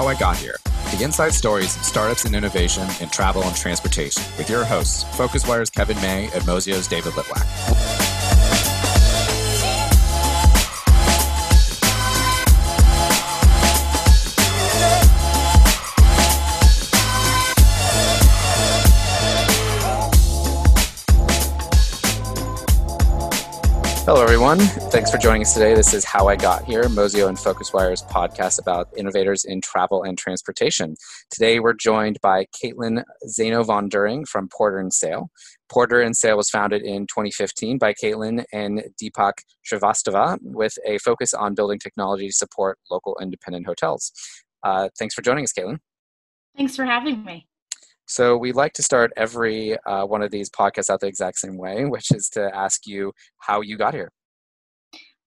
How I Got Here the inside stories of startups and innovation in travel and transportation with your hosts, PhocusWire's Kevin May and Mozio's David Litwack. Hello, everyone. Thanks for joining us today. This is How I Got Here, Mozio and PhocusWire's podcast about innovators in travel and transportation. Today, we're joined by Caitlin Zaino von During from Porter and Sail. Porter and Sail was founded in 2015 by Caitlin and Deepak Srivastava with a focus on building technology to support local independent hotels. Uh, thanks for joining us, Caitlin. Thanks for having me. So we like to start every uh, one of these podcasts out the exact same way, which is to ask you how you got here.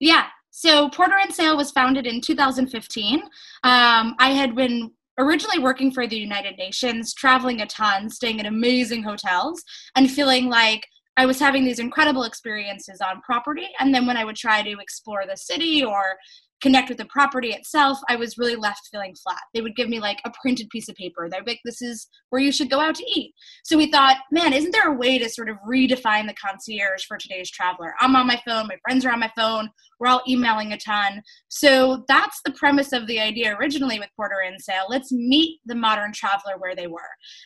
Yeah. So Porter and Sail was founded in 2015. Um, I had been originally working for the United Nations, traveling a ton, staying in amazing hotels, and feeling like I was having these incredible experiences on property. And then when I would try to explore the city or connect with the property itself, I was really left feeling flat. They would give me like a printed piece of paper. They're like, this is where you should go out to eat. So we thought, man, isn't there a way to sort of redefine the concierge for today's traveler? I'm on my phone, my friends are on my phone, we're all emailing a ton. So that's the premise of the idea originally with Porter and Sail. Let's meet the modern traveler where they were.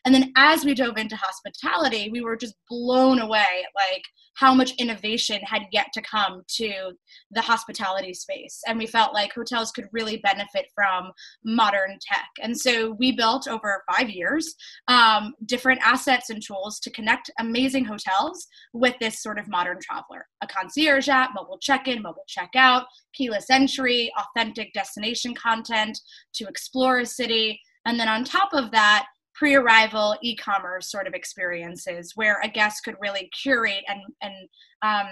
And then as we dove into hospitality, we were just blown away at like how much innovation had yet to come to the hospitality space. And we felt like hotels could really benefit from modern tech. And so we built over five years um, different assets and tools to connect amazing hotels with this sort of modern traveler a concierge app, mobile check in, mobile check out, keyless entry, authentic destination content to explore a city. And then on top of that, pre-arrival e-commerce sort of experiences where a guest could really curate and and um,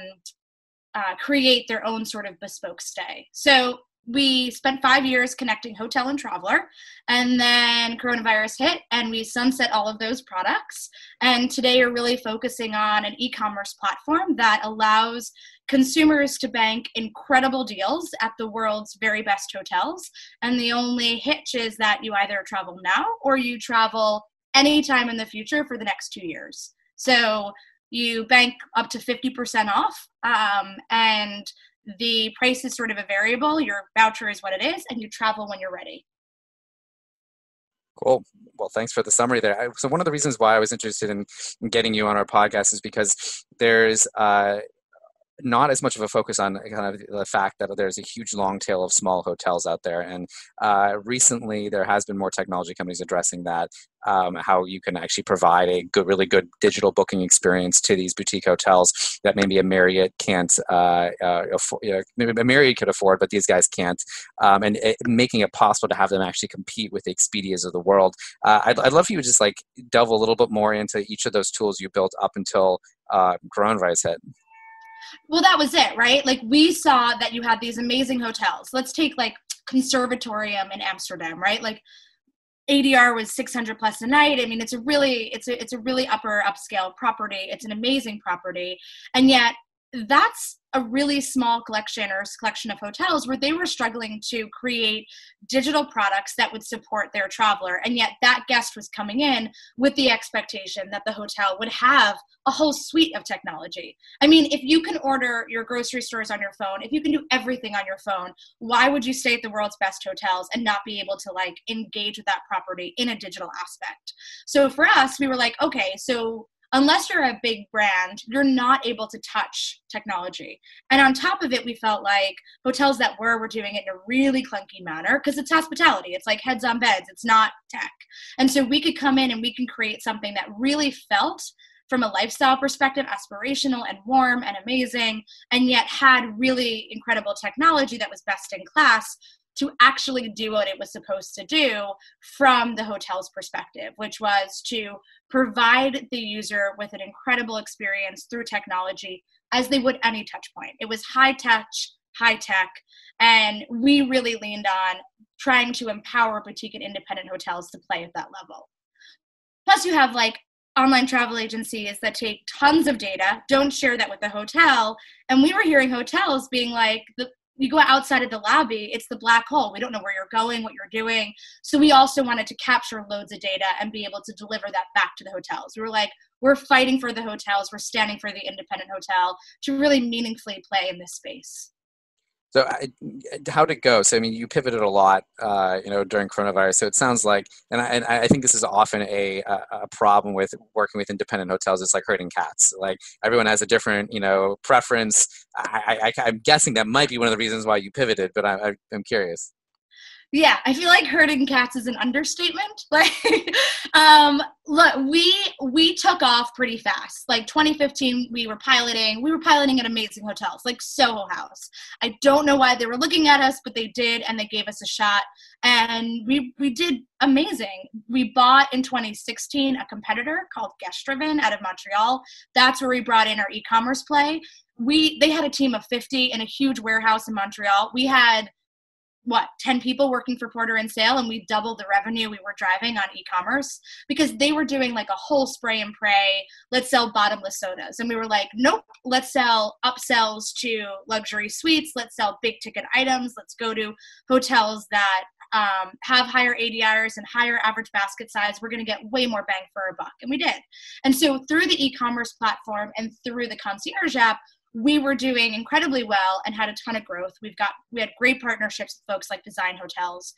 uh, create their own sort of bespoke stay. So we spent five years connecting hotel and traveler and then coronavirus hit and we sunset all of those products. And today we're really focusing on an e-commerce platform that allows consumers to bank incredible deals at the world's very best hotels. And the only hitch is that you either travel now or you travel anytime in the future for the next two years. So you bank up to 50% off um, and the price is sort of a variable. Your voucher is what it is, and you travel when you're ready. Cool. Well, thanks for the summary there. So, one of the reasons why I was interested in, getting you on our podcast is because there's uh, not as much of a focus on kind of the fact that there's a huge long tail of small hotels out there. And uh, recently, there has been more technology companies addressing that. Um, how you can actually provide a good, really good digital booking experience to these boutique hotels that maybe a Marriott can't, uh, uh, afford, you know, a Marriott could afford, but these guys can't, um, and it, making it possible to have them actually compete with the Expedias of the world. Uh, I'd, I'd love for you to just like delve a little bit more into each of those tools you built up until uh, coronavirus hit. Well, that was it, right? Like we saw that you had these amazing hotels. Let's take like Conservatorium in Amsterdam, right? Like ADR was 600 plus a night. I mean, it's a really it's a it's a really upper upscale property. It's an amazing property. And yet that's a really small collection or collection of hotels where they were struggling to create digital products that would support their traveler. And yet that guest was coming in with the expectation that the hotel would have a whole suite of technology. I mean, if you can order your grocery stores on your phone, if you can do everything on your phone, why would you stay at the world's best hotels and not be able to like engage with that property in a digital aspect? So for us, we were like, okay, so unless you're a big brand, you're not able to touch technology. And on top of it, we felt like hotels that were were doing it in a really clunky manner because it's hospitality. It's like heads on beds. It's not tech. And so we could come in and we can create something that really felt from a lifestyle perspective aspirational and warm and amazing and yet had really incredible technology that was best in class to actually do what it was supposed to do from the hotel's perspective, which was to provide the user with an incredible experience through technology as they would any touch point. It was high touch, high tech, and we really leaned on trying to empower boutique and independent hotels to play at that level. Plus, you have like online travel agencies that take tons of data, don't share that with the hotel. And we were hearing hotels being like, the, you go outside of the lobby, it's the black hole. We don't know where you're going, what you're doing. So we also wanted to capture loads of data and be able to deliver that back to the hotels. We were like, we're fighting for the hotels, we're standing for the independent hotel to really meaningfully play in this space. So, I, how'd it go? So, I mean, you pivoted a lot, uh, you know, during coronavirus. So it sounds like, and I, and I think this is often a, a problem with working with independent hotels. It's like herding cats. Like everyone has a different, you know, preference. I, I, I'm guessing that might be one of the reasons why you pivoted, but I, I'm curious yeah i feel like herding cats is an understatement. Like um look we we took off pretty fast. Like 2015 we were piloting we were piloting at amazing hotels like soho house. I don't know why they were looking at us but they did and they gave us a shot. And we we did amazing. We bought in 2016 a competitor called guest driven out of montreal. That's where we brought in our e-commerce play. We they had a team of 50 in a huge warehouse in montreal. We had what 10 people working for porter and sail and we doubled the revenue we were driving on e-commerce because they were doing like a whole spray and pray let's sell bottomless sodas and we were like nope let's sell upsells to luxury suites let's sell big ticket items let's go to hotels that um, have higher ADRs and higher average basket size, we're going to get way more bang for our buck. And we did. And so through the e commerce platform and through the concierge app, we were doing incredibly well and had a ton of growth. We've got we had great partnerships with folks like Design Hotels.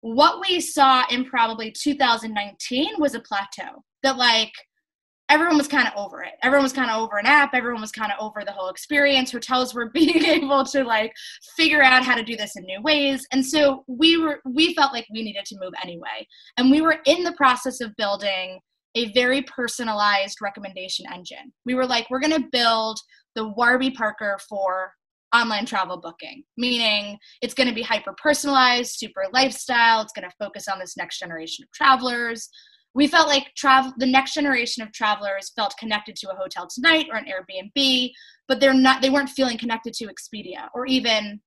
What we saw in probably 2019 was a plateau that like everyone was kind of over it. Everyone was kind of over an app. Everyone was kind of over the whole experience. Hotels were being able to like figure out how to do this in new ways. And so we were we felt like we needed to move anyway. And we were in the process of building a very personalized recommendation engine. We were like, we're going to build the Warby Parker for online travel booking, meaning it's going to be hyper personalized, super lifestyle. It's going to focus on this next generation of travelers. We felt like travel, the next generation of travelers felt connected to a hotel tonight or an Airbnb, but they're not. They weren't feeling connected to Expedia or even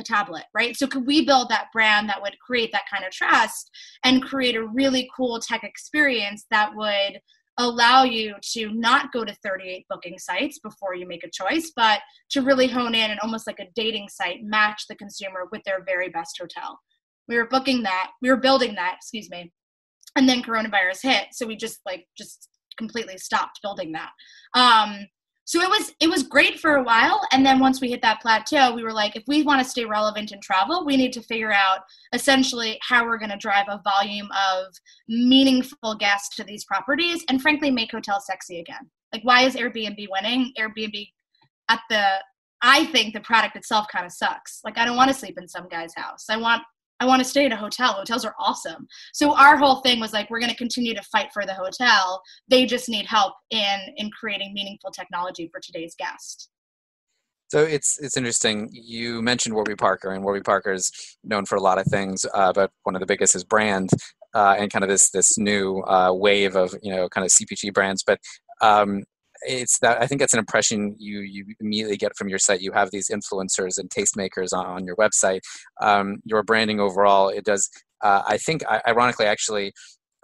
a tablet, right? So could we build that brand that would create that kind of trust and create a really cool tech experience that would allow you to not go to 38 booking sites before you make a choice, but to really hone in and almost like a dating site, match the consumer with their very best hotel. We were booking that, we were building that, excuse me. And then coronavirus hit. So we just like just completely stopped building that. Um, so it was it was great for a while. And then once we hit that plateau we were like if we want to stay relevant in travel we need to figure out essentially how we're going to drive a volume of meaningful guests to these properties and frankly make hotels sexy again. Like why is airbnb winning? Airbnb at the i think the product itself kind of sucks. Like i don't want to sleep in some guy's house. I want I want to stay in a hotel. Hotels are awesome. So our whole thing was like, we're going to continue to fight for the hotel. They just need help in in creating meaningful technology for today's guest. So it's it's interesting. You mentioned Warby Parker, and Warby Parker is known for a lot of things, uh, but one of the biggest is brand uh, and kind of this this new uh, wave of you know kind of CPG brands. But um, it's that I think that's an impression you you immediately get from your site. You have these influencers and tastemakers on, on your website. Um, your branding overall, it does. Uh, I think, ironically, actually,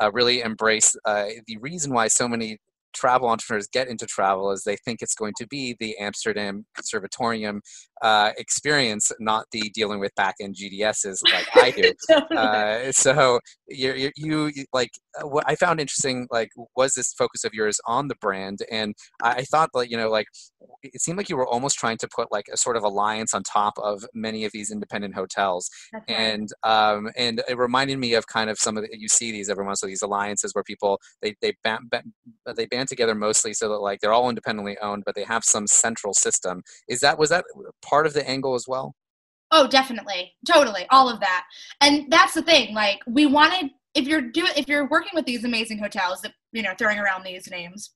uh, really embrace uh, the reason why so many travel entrepreneurs get into travel is they think it's going to be the Amsterdam Conservatorium uh, experience, not the dealing with back end GDSs like I do. uh, so you, you, you like uh, what I found interesting, like was this focus of yours on the brand, and I, thought like you know like it seemed like you were almost trying to put like a sort of alliance on top of many of these independent hotels, and um, and it reminded me of kind of some of the, you see these every once in these alliances where people they they band, they band together mostly so that like they're all independently owned, but they have some central system. Is that was that part of the angle as well? Oh, definitely. Totally. All of that. And that's the thing. Like we wanted if you're doing if you're working with these amazing hotels that, you know, throwing around these names,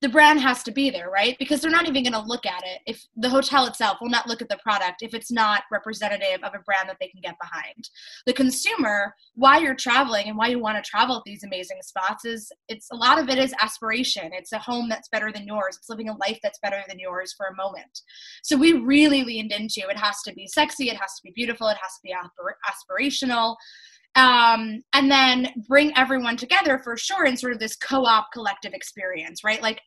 the brand has to be there, right? Because they're not even going to look at it if the hotel itself will not look at the product if it's not representative of a brand that they can get behind. The consumer, why you're traveling and why you want to travel at these amazing spots is it's a lot of it is aspiration. It's a home that's better than yours. It's living a life that's better than yours for a moment. So we really leaned into it has to be sexy, it has to be beautiful, it has to be aspirational um, and then bring everyone together for sure in sort of this co-op collective experience right like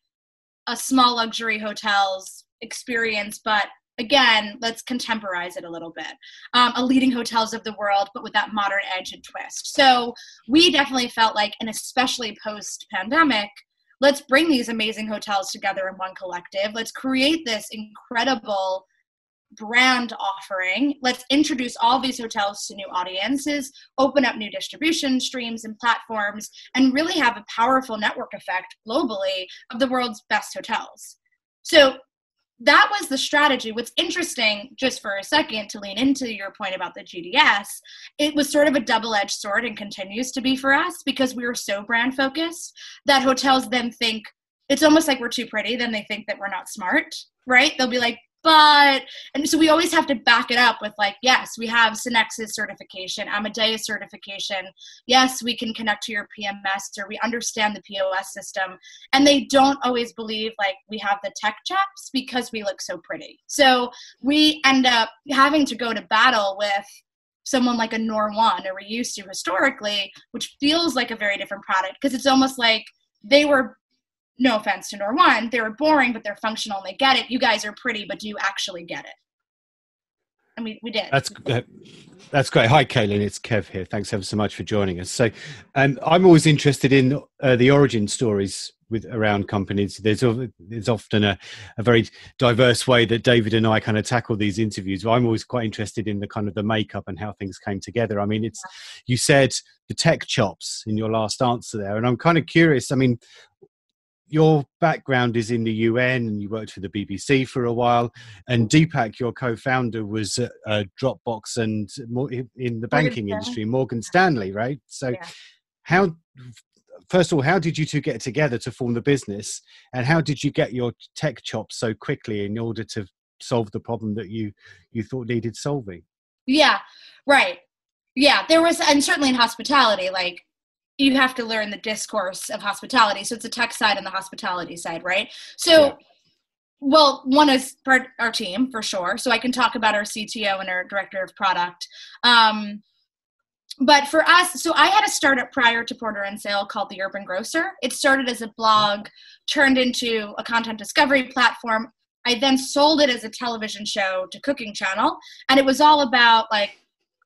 a small luxury hotels experience but again, let's contemporize it a little bit. Um, a leading hotels of the world, but with that modern edge and twist. So we definitely felt like, and especially post pandemic, let's bring these amazing hotels together in one collective. Let's create this incredible brand offering. Let's introduce all these hotels to new audiences, open up new distribution streams and platforms, and really have a powerful network effect globally of the world's best hotels. So that was the strategy. What's interesting, just for a second, to lean into your point about the GDS, it was sort of a double edged sword and continues to be for us because we were so brand focused that hotels then think it's almost like we're too pretty, then they think that we're not smart, right? They'll be like, but and so we always have to back it up with like yes we have SynXis certification amadeus certification. Yes we can connect to your pms or we understand the pos system. And they don't always believe like we have the tech chops because we look so pretty. So we end up having to go to battle with someone like a Nor1 or we used to historically which feels like a very different product because it's almost like they were no offense to Nor1, they're boring, but they're functional and they get it. You guys are pretty, but do you actually get it? And we, we did. That's uh, that's great. Hi, Caitlin. It's Kev here. Thanks ever so much for joining us. So, um, I'm always interested in uh, the origin stories with around companies. There's there's often a, a very diverse way that David and I kind of tackle these interviews. I'm always quite interested in the kind of the makeup and how things came together. I mean, it's you said the tech chops in your last answer there, and I'm kind of curious. I mean, your background is in the UN and you worked for the BBC for a while. And Deepak, your co-founder, was at uh, Dropbox and in the banking Morgan industry, Morgan Stanley, right? So, yeah. how first of all, how did you two get together to form the business, and how did you get your tech chops so quickly in order to solve the problem that you you thought needed solving? Yeah, right. Yeah, there was, and certainly in hospitality, like you have to learn the discourse of hospitality. So it's a tech side and the hospitality side, right? So, yeah. well, one is part our team for sure. So I can talk about our CTO and our director of product. Um, but for us, so I had a startup prior to Porter and Sail called The Urban Grocer. It started as a blog, turned into a content discovery platform. I then sold it as a television show to Cooking Channel, and it was all about like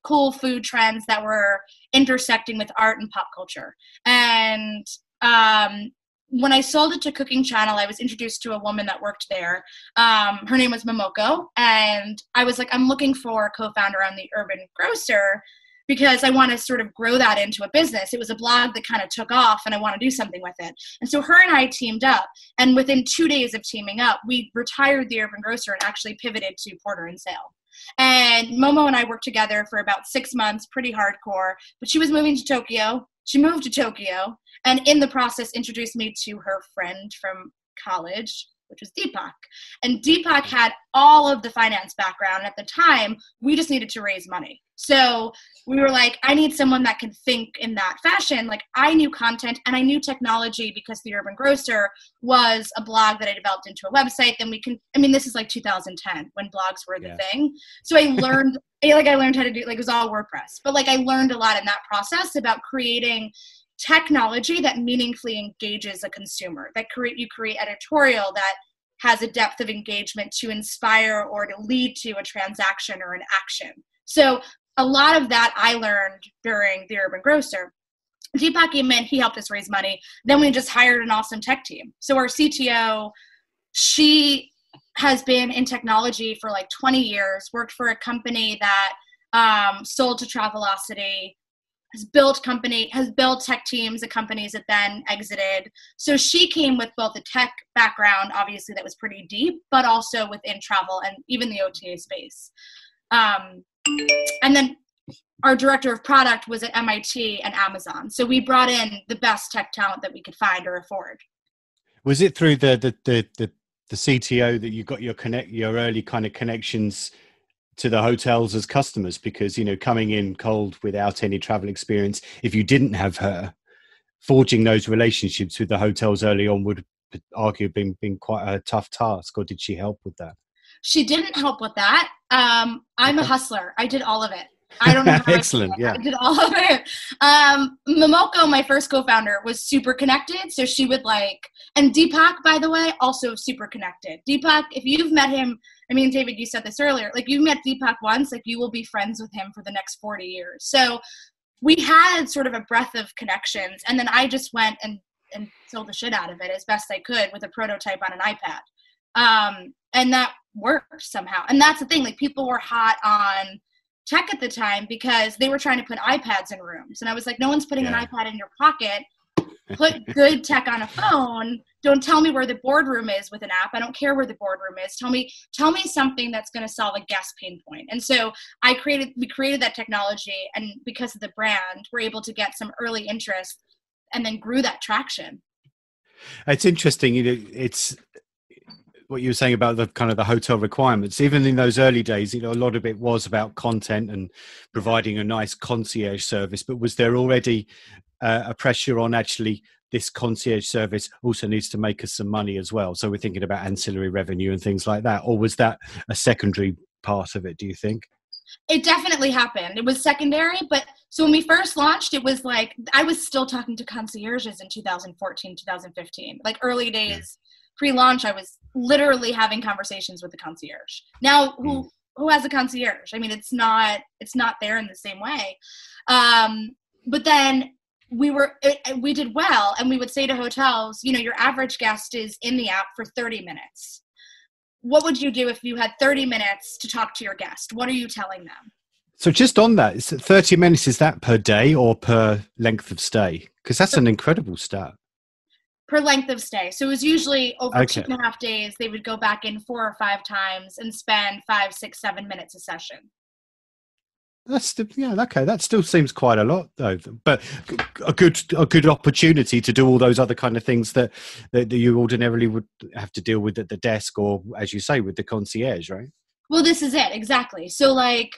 cool food trends that were intersecting with art and pop culture. And um, when I sold it to Cooking Channel, I was introduced to a woman that worked there. Um, her name was Momoko, and I was like, I'm looking for a co-founder on the Urban Grocer because I want to sort of grow that into a business. It was a blog that kind of took off, and I want to do something with it. And so her and I teamed up, and within two days of teaming up, we retired the Urban Grocer and actually pivoted to Porter and Sail. And Momo and I worked together for about six months, pretty hardcore. But she was moving to Tokyo. She moved to Tokyo, and in the process, introduced me to her friend from college, which was Deepak. And Deepak had all of the finance background. And at the time, we just needed to raise money. So we were like, I need someone that can think in that fashion. Like I knew content and I knew technology because the Urban Grocer was a blog that I developed into a website. Then we can, I mean, this is like 2010 when blogs were the yeah. thing. So I learned, like I learned how to do, like it was all WordPress, but like I learned a lot in that process about creating technology that meaningfully engages a consumer that create you create editorial that has a depth of engagement to inspire or to lead to a transaction or an action so a lot of that I learned during the Urban Grocer. Deepak in, he helped us raise money. Then we just hired an awesome tech team. So our CTO, she has been in technology for like 20 years, worked for a company that um, sold to Travelocity, has built company, has built tech teams at companies that then exited. So she came with both a tech background, obviously that was pretty deep, but also within travel and even the OTA space. Um, and then our director of product was at MIT and Amazon. So we brought in the best tech talent that we could find or afford. Was it through the the the the, the CTO that you got your connect your early kind of connections to the hotels as customers? Because you know, coming in cold without any travel experience, if you didn't have her, forging those relationships with the hotels early on would arguably been, been quite a tough task. Or did she help with that? She didn't help with that. Um, I'm a hustler. I did all of it. I don't know. Excellent. I, yeah. I did all of it. Um, Momoko, my first co-founder, was super connected. So she would like, and Deepak, by the way, also super connected. Deepak, if you've met him, I mean, David, you said this earlier. Like you met Deepak once, like you will be friends with him for the next forty years. So we had sort of a breadth of connections, and then I just went and and sold the shit out of it as best I could with a prototype on an iPad. Um, and that worked somehow. And that's the thing, like people were hot on tech at the time because they were trying to put iPads in rooms. And I was like, no one's putting Yeah. an iPad in your pocket. Put good tech on a phone. Don't tell me where the boardroom is with an app. I don't care where the boardroom is. Tell me, tell me something that's going to solve a guest pain point. And so I created, we created that technology, and because of the brand, we're able to get some early interest, and then grew that traction. It's interesting. You know, it's what you were saying about the kind of the hotel requirements. Even in those early days, you know, a lot of it was about content and providing a nice concierge service. But was there already uh, a pressure on actually this concierge service also needs to make us some money as well? So we're thinking about ancillary revenue and things like that, or was that a secondary part of it? Do you think? it definitely happened. It was secondary, but so when we first launched, it was like I was still talking to concierges in 2014, 2015. Like early days pre-launch, I was literally having conversations with the concierge. Now, who who has a concierge? I mean, it's not it's not there in the same way. Um, but then we were it, we did well, and we would say to hotels, you know, your average guest is in the app for 30 minutes what would you do if you had 30 minutes to talk to your guest? What are you telling them? So just on that, is it 30 minutes is that per day or per length of stay? Because that's an incredible stat. Per length of stay. So it was usually over Okay. two and a half days. They would go back in four or five times and spend five, six, seven minutes a session. That's the, yeah, okay. That still seems quite a lot, though. But a good a good opportunity to do all those other kind of things that that you ordinarily would have to deal with at the desk, or as you say, with the concierge, right? Well, this is it, exactly. So, like,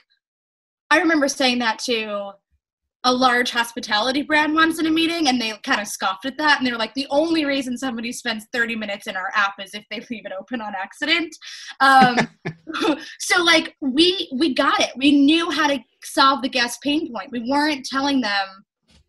I remember saying that to a large hospitality brand once in a meeting, and they kind of scoffed at that. And they were like, the only reason somebody spends 30 minutes in our app is if they leave it open on accident. Um, so, like, we we got it. We knew how to solve the guest pain point. We weren't telling them,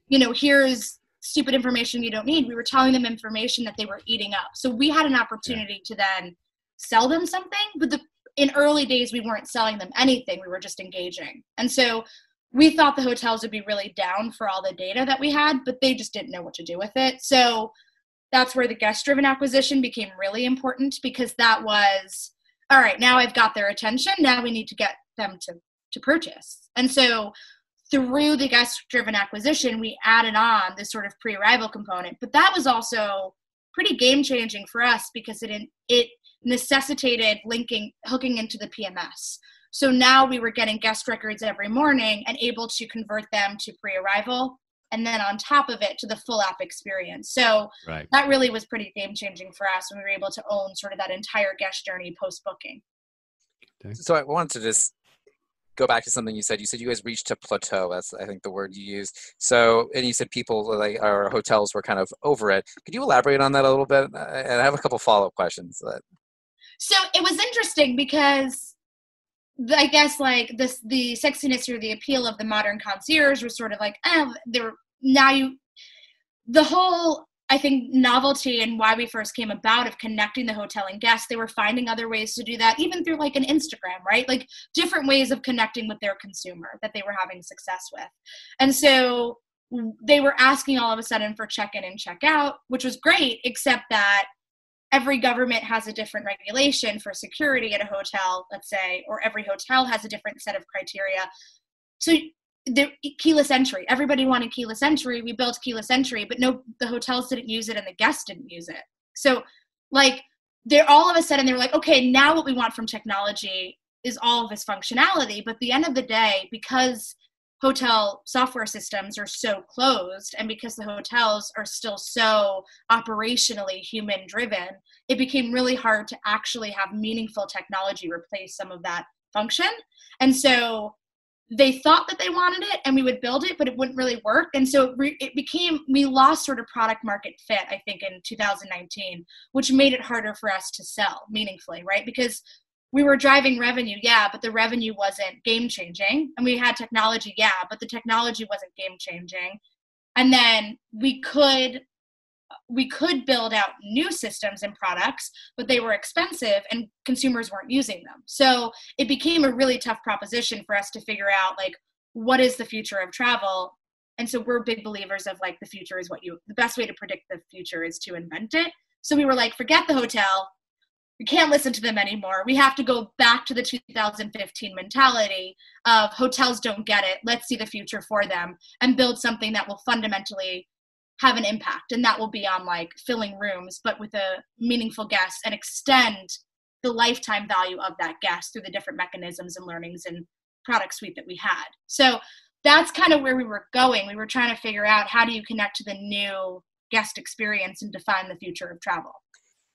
you know, here's stupid information you don't need. We were telling them information that they were eating up. So we had an opportunity to then sell them something, but the in early days we weren't selling them anything we were just engaging and so we thought the hotels would be really down for all the data that we had but they just didn't know what to do with it. So that's where the guest driven acquisition became really important because that was all right now i've got their attention. Now we need to get them to to purchase. And so through the guest driven acquisition we added on this sort of pre-arrival component but that was also pretty game changing for us because it it necessitated linking hooking into the PMS. So now we were getting guest records every morning and able to convert them to pre-arrival and then on top of it to the full app experience. So Right. that really was pretty game changing for us when we were able to own sort of that entire guest journey post booking. So I wanted to just go back to something you said. You said you guys reached a plateau. That's I think the word you used. So and you said people like our hotels were kind of over it. Could you elaborate on that a little bit? Uh, And I have a couple follow up questions. So it was interesting because the- I guess like this the sexiness or the appeal of the modern concierge was sort of like eh, oh they were now you the whole I think novelty and why we first came about of connecting the hotel and guests they were finding other ways to do that even through like an Instagram right? Like different ways of connecting with their consumer that they were having success with. And so they were asking all of a sudden for check in and check out which was great except that every government has a different regulation for security at a hotel, let's say, or every hotel has a different set of criteria. So the keyless entry, everybody wanted keyless entry. We built keyless entry, but no, the hotels didn't use it and the guests didn't use it. So like they're all of a sudden they were like, okay, now what we want from technology is all of this functionality. But the end of the day, because hotel software systems are so closed and because the hotels are still so operationally human driven it became really hard to actually have meaningful technology replace some of that function. And so they thought that they wanted it and we would build it but it wouldn't really work. And so it, re- it became we lost sort of product market fit i think in 2019 which made it harder for us to sell meaningfully right? Because we were driving revenue, yeah, but the revenue wasn't game changing. And we had technology, yeah, but the technology wasn't game changing. And then we could we could build out new systems and products, but they were expensive and consumers weren't using them. So it became a really tough proposition for us to figure out like what is the future of travel. And so we're big believers of like the future is what you the best way to predict the future is to invent it. So we were like, forget the hotel. We can't listen to them anymore. We have to go back to the 2015 mentality of hotels don't get it. Let's see the future for them and build something that will fundamentally have an impact and that will be on like filling rooms but with a meaningful guest and extend the lifetime value of that guest through the different mechanisms and learnings and product suite that we had so that's kind of where we were going we were trying to figure out how do you connect to the new guest experience and define the future of travel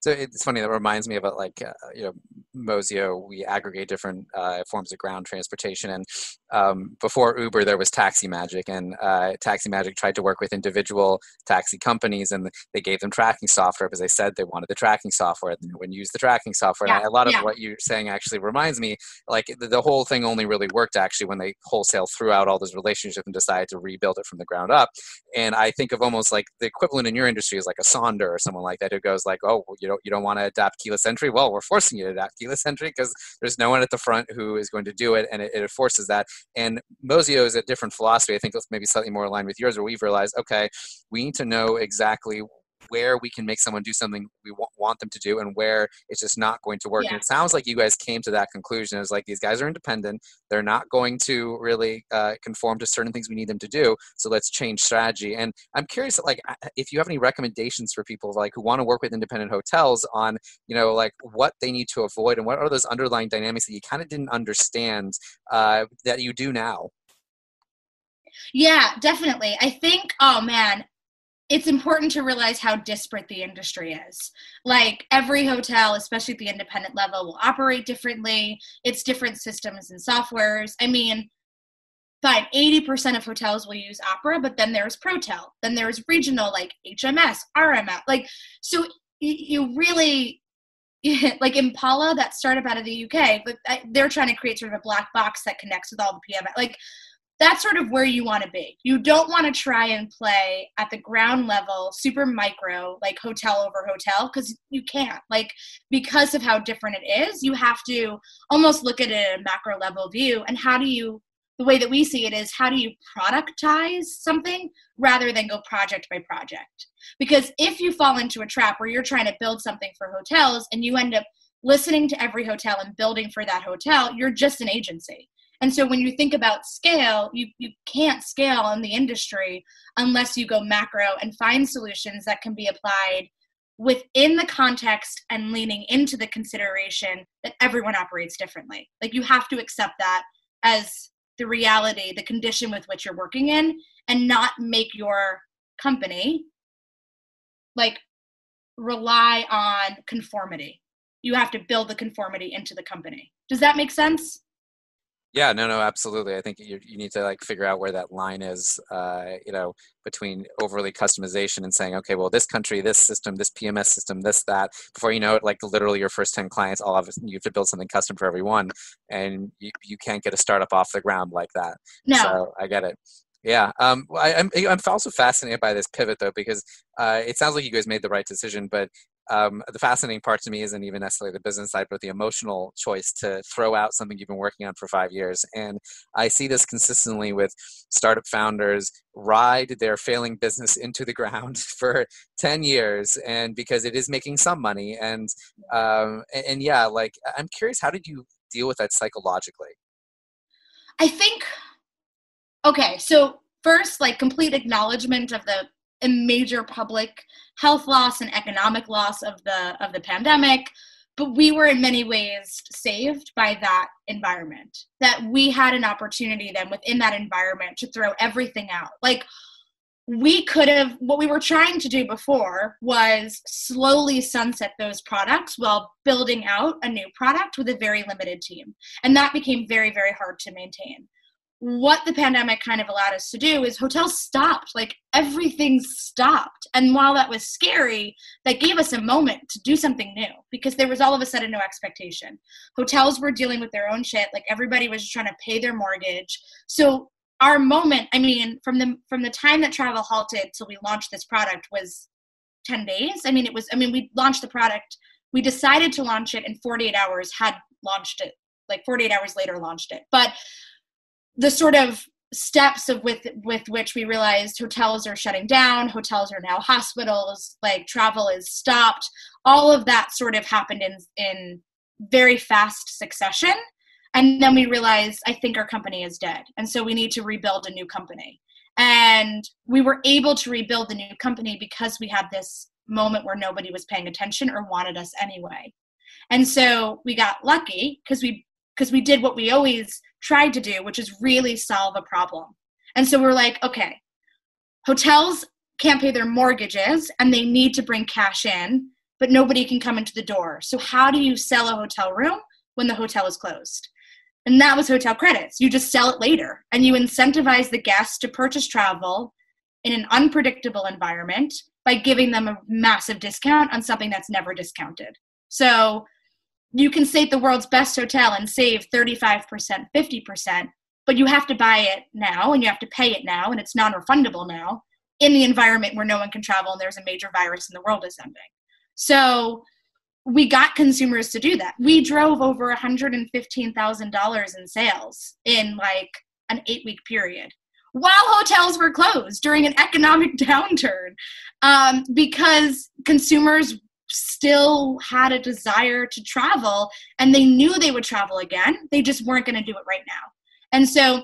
so it's funny that reminds me about like uh, you know Mozio. We aggregate different uh, forms of ground transportation, and um, before Uber, there was Taxi Magic, and uh, Taxi Magic tried to work with individual taxi companies, and they gave them tracking software because they said they wanted the tracking software. And when you use the tracking software, yeah, a lot of yeah. what you're saying actually reminds me like the, the whole thing only really worked actually when they wholesale threw out all those relationships and decided to rebuild it from the ground up. And I think of almost like the equivalent in your industry is like a Sonder or someone like that who goes like, oh, you don't you don't want to adapt keyless entry well we're forcing you to adapt keyless entry because there's no one at the front who is going to do it and it, it forces that. And mozio is a different philosophy i think it's maybe slightly more aligned with yours where we've realized okay we need to know exactly where we can make someone do something we want them to do and where it's just not going to work. Yeah. And it sounds like you guys came to that conclusion. It's like these guys are independent. They're not going to really uh, conform to certain things we need them to do. So let's change strategy. And I'm curious, like, if you have any recommendations for people like who want to work with independent hotels on, you know, like what they need to avoid and what are those underlying dynamics that you kind of didn't understand uh, that you do now. Yeah, definitely. I think, oh man, it's important to realize how disparate the industry is. Like every hotel, especially at the independent level, will operate differently. It's different systems and softwares. I mean, fine, 80% of hotels will use Opera, but then there's Protel. Then there's regional like HMS, RMS. Like, so you really, like Impala, that startup out of the UK, but uh, they're trying to create sort of a black box that connects with all the PM. Like, that's sort of where you want to be. You don't want to try and play at the ground level, super micro, like hotel over hotel, because you can't. Like, because of how different it is, you have to almost look at it at a macro level view. And how do you, the way that we see it is, how do you productize something rather than go project by project? Because if you fall into a trap where you're trying to build something for hotels and you end up listening to every hotel and building for that hotel, you're just an agency and so when you think about scale, you, you can't scale in the industry unless you go macro and find solutions that can be applied within the context and leaning into the consideration that everyone operates differently. Like you have to accept that as the reality, the condition with which you're working in, and not make your company like rely on conformity. You have to build the conformity into the company. Does that make sense? Yeah, no, no, absolutely. I think you, you need to like figure out where that line is, uh, you know, between overly customization and saying, okay, well, this country, this system, this PMS system, this, that, before you know it, like literally your first 10 clients, all of it, you have to build something custom for every one. And you, you can't get a startup off the ground like that. No. So I get it. Yeah, um, I, am I'm, I'm also fascinated by this pivot though because uh, it sounds like you guys made the right decision, but um, the fascinating part to me isn't even necessarily the business side, but the emotional choice to throw out something you've been working on for five years. And I see this consistently with startup founders ride their failing business into the ground for 10 years and because it is making some money. And, um, and, and yeah, like I'm curious, how did you deal with that psychologically? I think, okay, so first, like complete acknowledgement of the a major public health loss and economic loss of the of the pandemic but we were in many ways saved by that environment that we had an opportunity then within that environment to throw everything out. Like we could have what we were trying to do before was slowly sunset those products while building out a new product with a very limited team. And that became very very hard to maintain what the pandemic kind of allowed us to do is hotels stopped like everything stopped. And while that was scary that gave us a moment to do something new because there was all of a sudden no expectation. Hotels were dealing with their own shit like everybody was just trying to pay their mortgage. So our moment i mean from the from the time that travel halted till we launched this product was 10 days. I mean it was i mean we launched the product we decided to launch it in 48 hours had launched it like 48 hours later launched it. But the sort of steps of with with which we realized hotels are shutting down hotels are now hospitals like travel is stopped. All of that sort of happened in in very fast succession. And then we realized i think our company is dead. And so we need to rebuild a new company. And we were able to rebuild the new company because we had this moment where nobody was paying attention or wanted us anyway. And so we got lucky because we because we did what we always tried to do, which is really solve a problem. And so we're like, okay, hotels can't pay their mortgages and they need to bring cash in, but nobody can come into the door. So, how do you sell a hotel room when the hotel is closed? And that was hotel credits. You just sell it later and you incentivize the guests to purchase travel in an unpredictable environment by giving them a massive discount on something that's never discounted. So, you can stay at the world's best hotel and save 35%, 50%, but you have to buy it now and you have to pay it now and it's non refundable now in the environment where no one can travel and there's a major virus and the world is ending. So we got consumers to do that. We drove over $115,000 in sales in like an eight week period while hotels were closed during an economic downturn um, because consumers still had a desire to travel and they knew they would travel again. They just weren't going to do it right now. And so,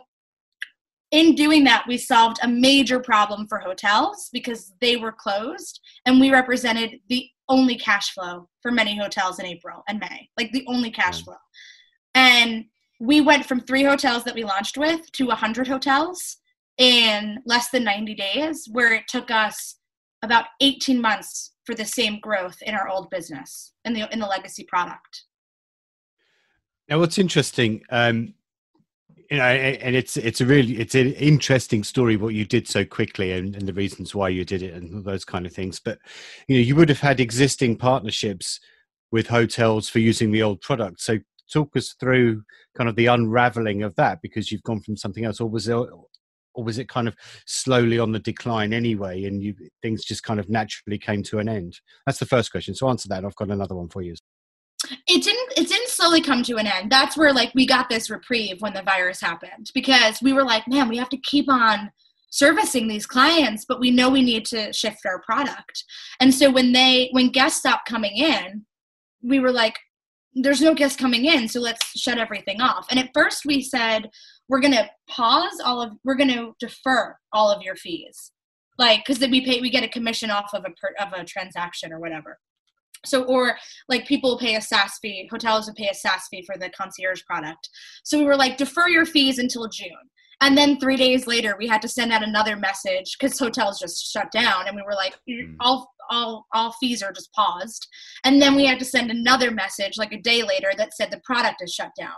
in doing that, we solved a major problem for hotels because they were closed and we represented the only cash flow for many hotels in April and May, like the only cash mm. flow. And we went from three hotels that we launched with to 100 hotels in less than 90 days, where it took us about 18 months for the same growth in our old business in the in the legacy product. Now, what's interesting, um, you know, and it's it's a really it's an interesting story what you did so quickly and, and the reasons why you did it and those kind of things. But you know, you would have had existing partnerships with hotels for using the old product. So talk us through kind of the unraveling of that because you've gone from something else, or was there or was it kind of slowly on the decline anyway and you things just kind of naturally came to an end? That's the first question so answer that i've got another one for you. It didn't it didn't slowly come to an end. That's where like we got this reprieve when the virus happened because we were like man we have to keep on servicing these clients but we know we need to shift our product. And so when they when guests stopped coming in we were like there's no guests coming in so let's shut everything off. And at first we said we're going to pause all of we're going to defer all of your fees like because then we pay we get a commission off of a per, of a transaction or whatever so or like people pay a SaaS fee, hotels would pay a SaaS fee for the concierge product. So we were like, defer your fees until June. And then three days later, we had to send out another message because hotels just shut down, and we were like, mm. all all all fees are just paused. And then we had to send another message like a day later that said the product is shut down.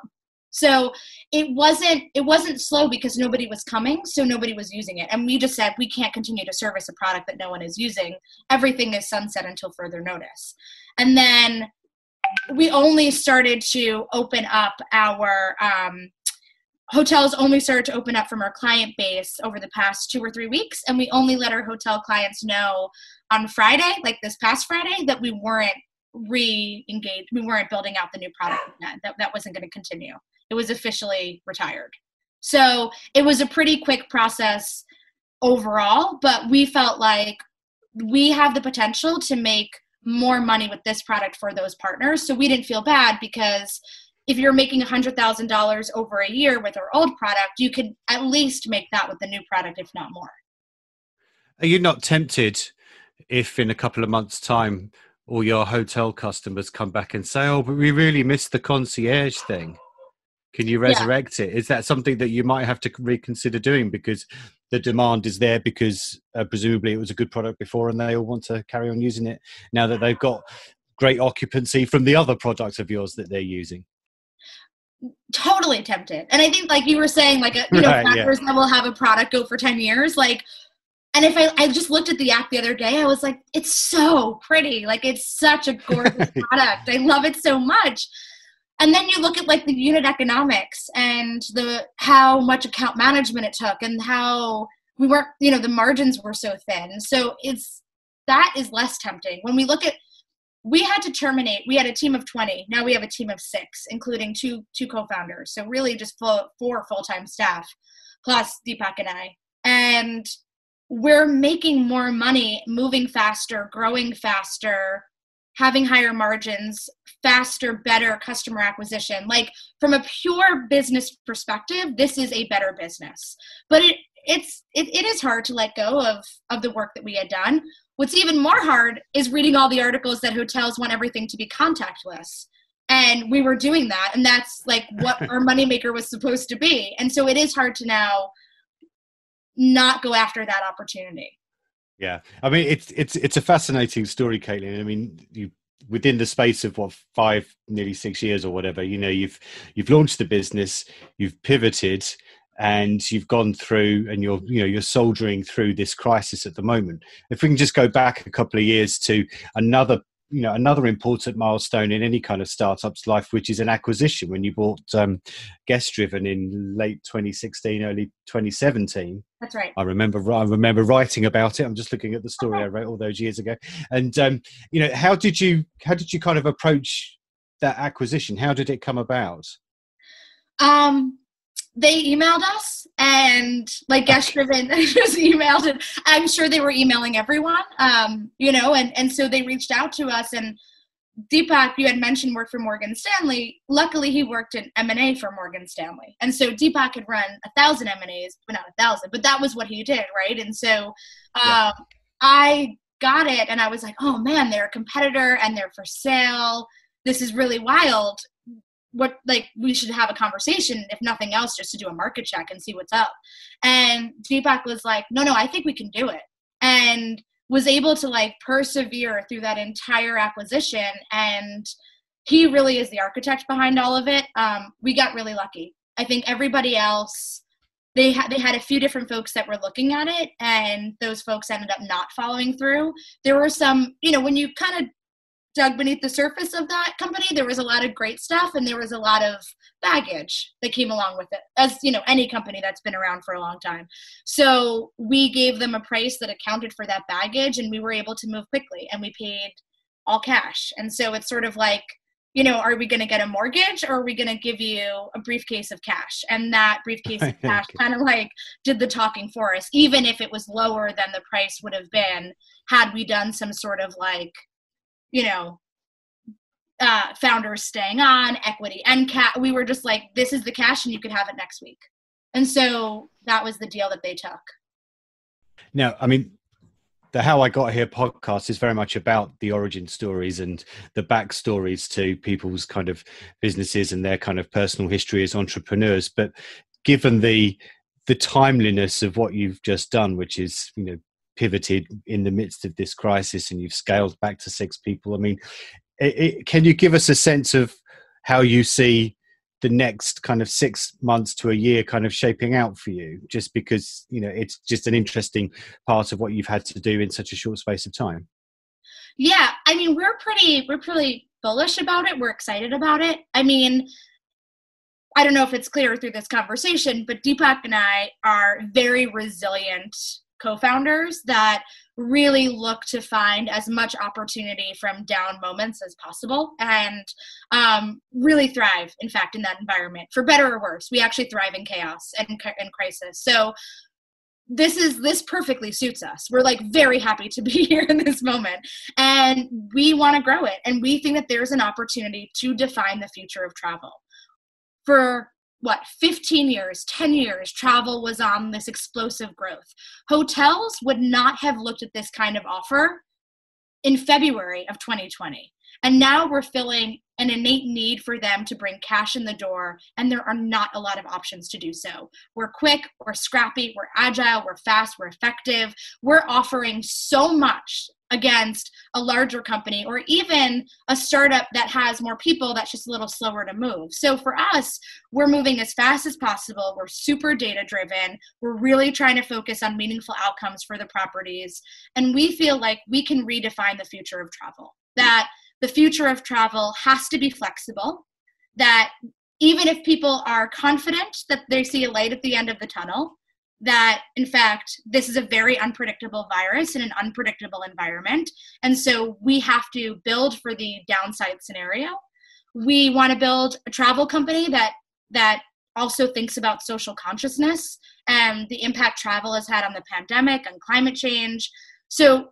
So it wasn't it wasn't slow because nobody was coming, so nobody was using it. And we just said we can't continue to service a product that no one is using. Everything is sunset until further notice. And then we only started to open up our um, hotels only started to open up from our client base over the past two or three weeks and we only let our hotel clients know on friday like this past friday that we weren't re-engaged we weren't building out the new product that, that wasn't going to continue it was officially retired. So it was a pretty quick process overall, but we felt like we have the potential to make more money with this product for those partners. So we didn't feel bad because if you're making $100,000 over a year with our old product, you could at least make that with the new product, if not more. Are you not tempted if in a couple of months' time all your hotel customers come back and say, oh, but we really missed the concierge thing? Can you resurrect yeah. it? Is that something that you might have to reconsider doing because the demand is there because uh, presumably it was a good product before and they all want to carry on using it now that they've got great occupancy from the other products of yours that they're using? totally tempted. And I think, like you were saying, like a, you know, Right, yeah. that will have a product go for ten years, like. And if I, I just looked at the app the other day, I was like, it's so pretty. Like, it's such a gorgeous product. I love it so much. And then you look at like the unit economics and the how much account management it took and how we weren't, you know, the margins were so thin. So it's that is less tempting. When we look at we had to terminate, we had a team of 20. Now we have a team of six, including two two co-founders. So really just full, four full-time staff, plus Deepak and I. And we're making more money, moving faster, growing faster, having higher margins, faster, better customer acquisition. Like from a pure business perspective, this is a better business. But it it's it, it is hard to let go of of the work that we had done. What's even more hard is reading all the articles that hotels want everything to be contactless. And we were doing that, and that's like what our moneymaker was supposed to be. And so it is hard to now not go after that opportunity. Yeah, I mean it's it's it's a fascinating story, Caitlin. I mean, you within the space of what five, nearly six years or whatever, you know, you've you've launched the business, you've pivoted, and you've gone through, and you're you know you're soldiering through this crisis at the moment. If we can just go back a couple of years to another you know another important milestone in any kind of startup's life which is an acquisition when you bought um, guest driven in late 2016 early 2017 That's right. I remember I remember writing about it. I'm just looking at the story I wrote all those years ago. And um, you know, how did you how did you kind of approach that acquisition? How did it come about? Um, they emailed us and like guest driven just emailed and I'm sure they were emailing everyone. Um, you know, and and so they reached out to us and Deepak, you had mentioned worked for Morgan Stanley. Luckily, he worked in M and A for Morgan Stanley, and so Deepak had run a thousand M and A's, but not a thousand, but that was what he did, right? And so, um, Yeah. I got it, and I was like, oh man, they're a competitor, and they're for sale. This is really wild. What like we should have a conversation, if nothing else, just to do a market check and see what's up. And Deepak was like, no, no, I think we can do it, and was able to like persevere through that entire acquisition and he really is the architect behind all of it. Um, we got really lucky. I think everybody else they they had a few different folks that were looking at it and those folks ended up not following through. There were some you know when you kind of dug beneath the surface of that company there was a lot of great stuff and there was a lot of baggage that came along with it as you know any company that's been around for a long time. So we gave them a price that accounted for that baggage and we were able to move quickly and we paid all cash. And so it's sort of like you know are we going to get a mortgage or are we going to give you a briefcase of cash? And that briefcase of cash kind of like did the talking for us even if it was lower than the price would have been had we done some sort of like you know uh, founders staying on, equity and cat. We were just like, this is the cash, and you could have it next week. And so that was the deal that they took. Now, I mean, the How I Got Here podcast is very much about the origin stories and the backstories to people's kind of businesses and their kind of personal history as entrepreneurs. But given the the timeliness of what you've just done, which is you know pivoted in the midst of this crisis and you've scaled back to six people, I mean, it, it, can you give us a sense of how you see the next kind of six months to a year kind of shaping out for you? Just because you know it's just an interesting part of what you've had to do in such a short space of time. Yeah i mean we're pretty we're pretty bullish about it. We're excited about it. I mean i don't know if it's clear through this conversation but deepak and i are very resilient co-founders that really look to find as much opportunity from down moments as possible and um, really thrive in fact in that environment for better or worse. We actually thrive in chaos and, and crisis. So this is this perfectly suits us. We're like very happy to be here in this moment and we want to grow it and we think that there's an opportunity to define the future of travel. For what 15 years 10 years travel was on this explosive growth. Hotels would not have looked at this kind of offer in february of 2020 And now we're filling an innate need for them to bring cash in the door, and there are not a lot of options to do so. We're quick, we're scrappy, we're agile, we're fast, we're effective. We're offering so much against a larger company or even a startup that has more people that's just a little slower to move. So for us, we're moving as fast as possible. We're super data driven. We're really trying to focus on meaningful outcomes for the properties. And we feel like we can redefine the future of travel. That the future of travel has to be flexible, that even if people are confident that they see a light at the end of the tunnel, that in fact this is a very unpredictable virus in an unpredictable environment. And so we have to build for the downside scenario. We want to build a travel company that that also thinks about social consciousness and the impact travel has had on the pandemic and climate change. So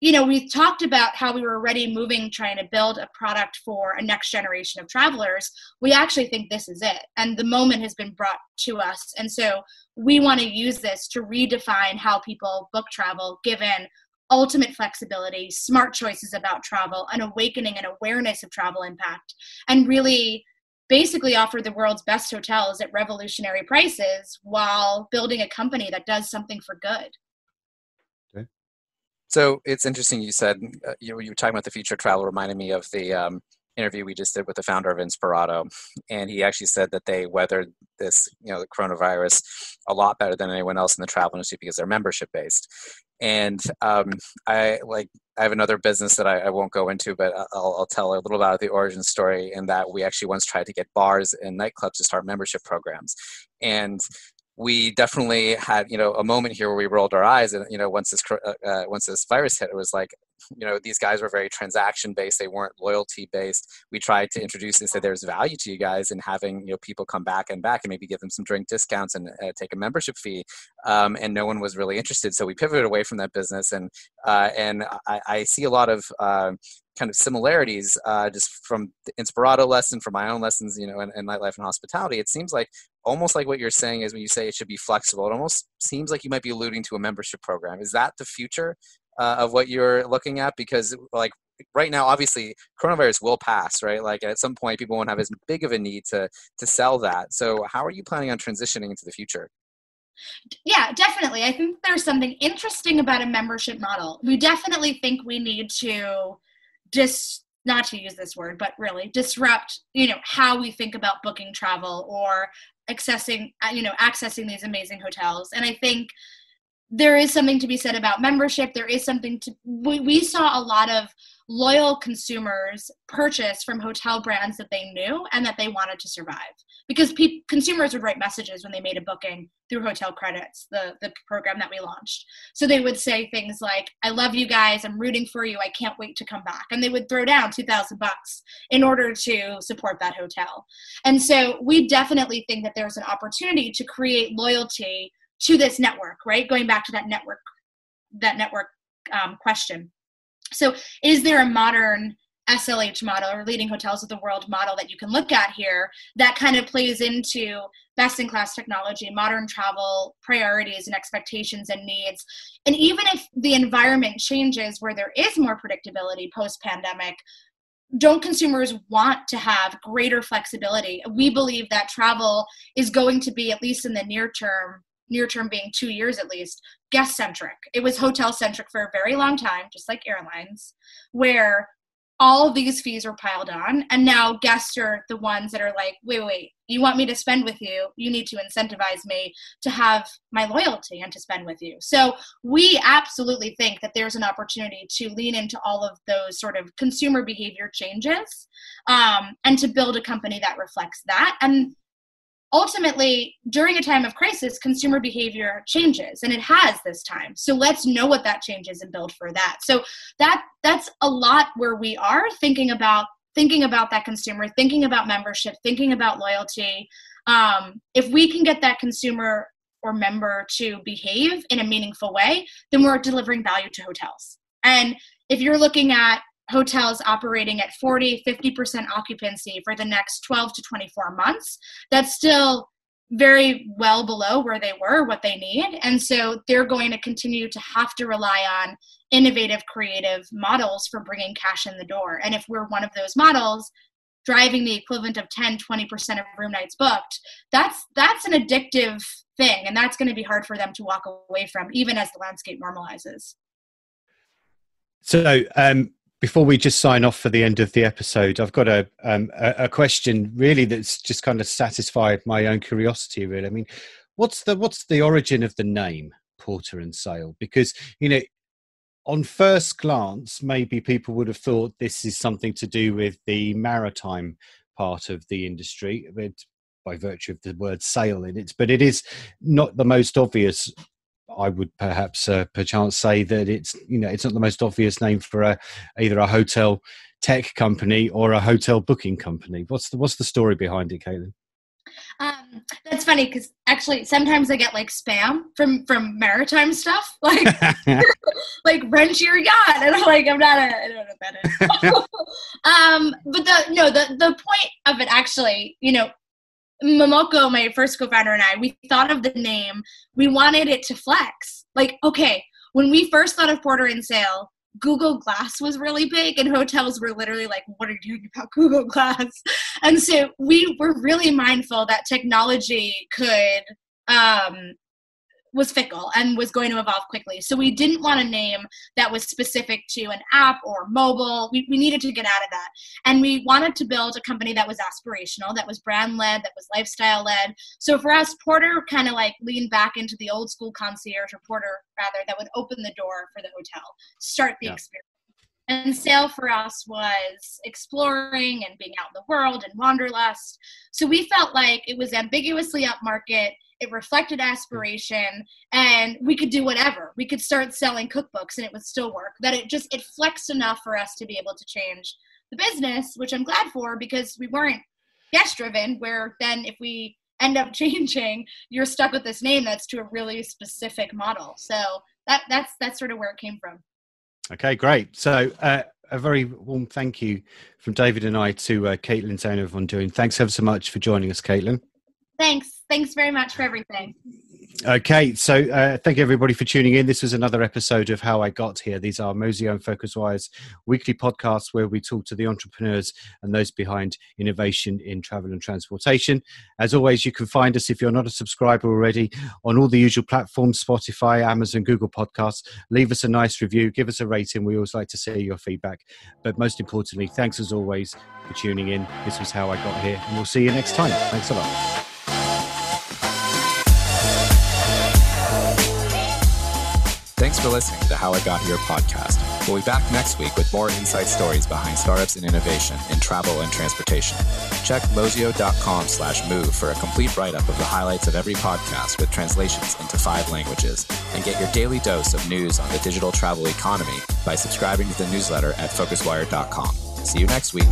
you know, we talked about how we were already moving, trying to build a product for a next generation of travelers. We actually think this is it. And the moment has been brought to us. And so we want to use this to redefine how people book travel, given ultimate flexibility, smart choices about travel, an awakening and awareness of travel impact, and really basically offer the world's best hotels at revolutionary prices while building a company that does something for good. So it's interesting you said uh, you, you were talking about the future of travel reminded me of the um, interview we just did with the founder of Inspirato, and he actually said that they weathered this, you know, the coronavirus a lot better than anyone else in the travel industry because they're membership based. And um, I like I have another business that I, I won't go into, but I'll, I'll, tell a little about the origin story. In that we actually once tried to get bars and nightclubs to start membership programs, and we definitely had you know a moment here where we rolled our eyes and you know once this uh, uh, once this virus hit it was like you know these guys were very transaction based they weren't loyalty based we tried to introduce and say there's value to you guys in having you know people come back and back and maybe give them some drink discounts and uh, take a membership fee um, and no one was really interested so we pivoted away from that business and uh, and I, I, see a lot of uh, kind of similarities uh, just from the Inspirato lesson, from my own lessons, you know, in, in nightlife and hospitality. It seems like almost like what you're saying is when you say it should be flexible, it almost seems like you might be alluding to a membership program. Is that the future uh, of what you're looking at? Because like right now, obviously, coronavirus will pass, right? Like at some point, people won't have as big of a need to to sell that. So, how are you planning on transitioning into the future? Yeah, definitely. I think there's something interesting about a membership model. We definitely think we need to just not to use this word, but really disrupt, you know, how we think about booking travel or accessing, uh, you know, accessing these amazing hotels. And I think there is something to be said about membership. There is something to, we, we saw a lot of loyal consumers purchase from hotel brands that they knew and that they wanted to survive. Because pe- consumers would write messages when they made a booking through hotel credits the, the program that we launched. So they would say things like i love you guys. I'm rooting for you. I can't wait to come back. And they would throw down 2000 bucks in order to support that hotel. And so we definitely think that there's an opportunity to create loyalty to this network right going back to that network that network um, question so, is there a modern SLH model or leading hotels of the world model that you can look at here that kind of plays into best in class technology, modern travel priorities and expectations and needs. And even if the environment changes where there is more predictability post pandemic, don't consumers want to have greater flexibility? We believe that travel is going to be, at least in the near term, near term being two years at least, guest centric. It was hotel centric for a very long time, just like airlines, where all these fees were piled on. And now guests are the ones that are like, wait, wait, you want me to spend with you? You need to incentivize me to have my loyalty and to spend with you. So we absolutely think that there's an opportunity to lean into all of those sort of consumer behavior changes um, and to build a company that reflects that. And ultimately during a time of crisis consumer behavior changes and it has this time. So let's know what that changes and build for that. So that that's a lot where we are thinking about thinking about that consumer thinking about membership thinking about loyalty. Um, if we can get that consumer or member to behave in a meaningful way then we're delivering value to hotels. And if you're looking at hotels operating at 40, 50% occupancy for the next 12 to 24 months, that's still very well below where they were, what they need. And so they're going to continue to have to rely on innovative, creative models for bringing cash in the door. And if we're one of those models, driving the equivalent of 10 20% of room nights booked that's that's an addictive thing and that's going to be hard for them to walk away from even as the landscape normalizes so um, before we just sign off for the end of the episode i've got a, um, a, a question really that's just kind of satisfied my own curiosity really i mean what's the what's the origin of the name porter and sail because you know on first glance, maybe people would have thought this is something to do with the maritime part of the industry, by virtue of the word sail in it. But it is not the most obvious. I would perhaps, uh, perchance, say that it's you know it's not the most obvious name for a either a hotel tech company or a hotel booking company. What's the what's the story behind it, Caitlin? Um, that's funny because actually sometimes I get like spam from from maritime stuff, like like rent your yacht, and I'm like I'm not a I don't know what that is. um, but the no the the point of it actually, you know, Momoko, my first co-founder, and I, we thought of the name. We wanted it to flex. Like, okay, when we first thought of Porter and Sail, Google Glass was really big, and hotels were literally like, What are you doing about Google Glass? And so we were really mindful that technology could um, was fickle and was going to evolve quickly. So we didn't want a name that was specific to an app or mobile. We, we needed to get out of that. And we wanted to build a company that was aspirational, that was brand led, that was lifestyle led. So for us, Porter kind of like leaned back into the old school concierge or Porter rather that would open the door for the hotel, start the yeah. experience. And Sail for us was exploring and being out in the world and wanderlust. So we felt like it was ambiguously upmarket it reflected aspiration and we could do whatever. We could start selling cookbooks and it would still work. That it just it flexed enough for us to be able to change the business which i'm glad for because we weren't guest driven where then if we end up changing you're stuck with this name that's to a really specific model. So that that's that's sort of where it came from. Okay great. So uh, a very warm thank you from David and I to uh, Caitlin Zaino on doing. Thanks ever so much for joining us, Caitlin. Thanks. Thanks very much for everything. Okay, so uh, thank you everybody for tuning in. This was another episode of How I Got Here. These are Mozio and PhocusWire weekly podcasts where we talk to the entrepreneurs and those behind innovation in travel and transportation. As always, you can find us if you're not a subscriber already on all the usual platforms Spotify, Amazon, Google Podcasts. Leave us a nice review, give us a rating. We always like to see your feedback. But most importantly, thanks as always for tuning in. This was How I Got Here, and we'll see you next time. Thanks a lot. Thanks for listening to How I Got Here podcast. We'll be back next week with more insight stories behind startups and innovation in travel and transportation. Check mozio.com slash move for a complete write-up of the highlights of every podcast with translations into five languages. And get your daily dose of news on the digital travel economy by subscribing to the newsletter at phocuswire.com. See you next week.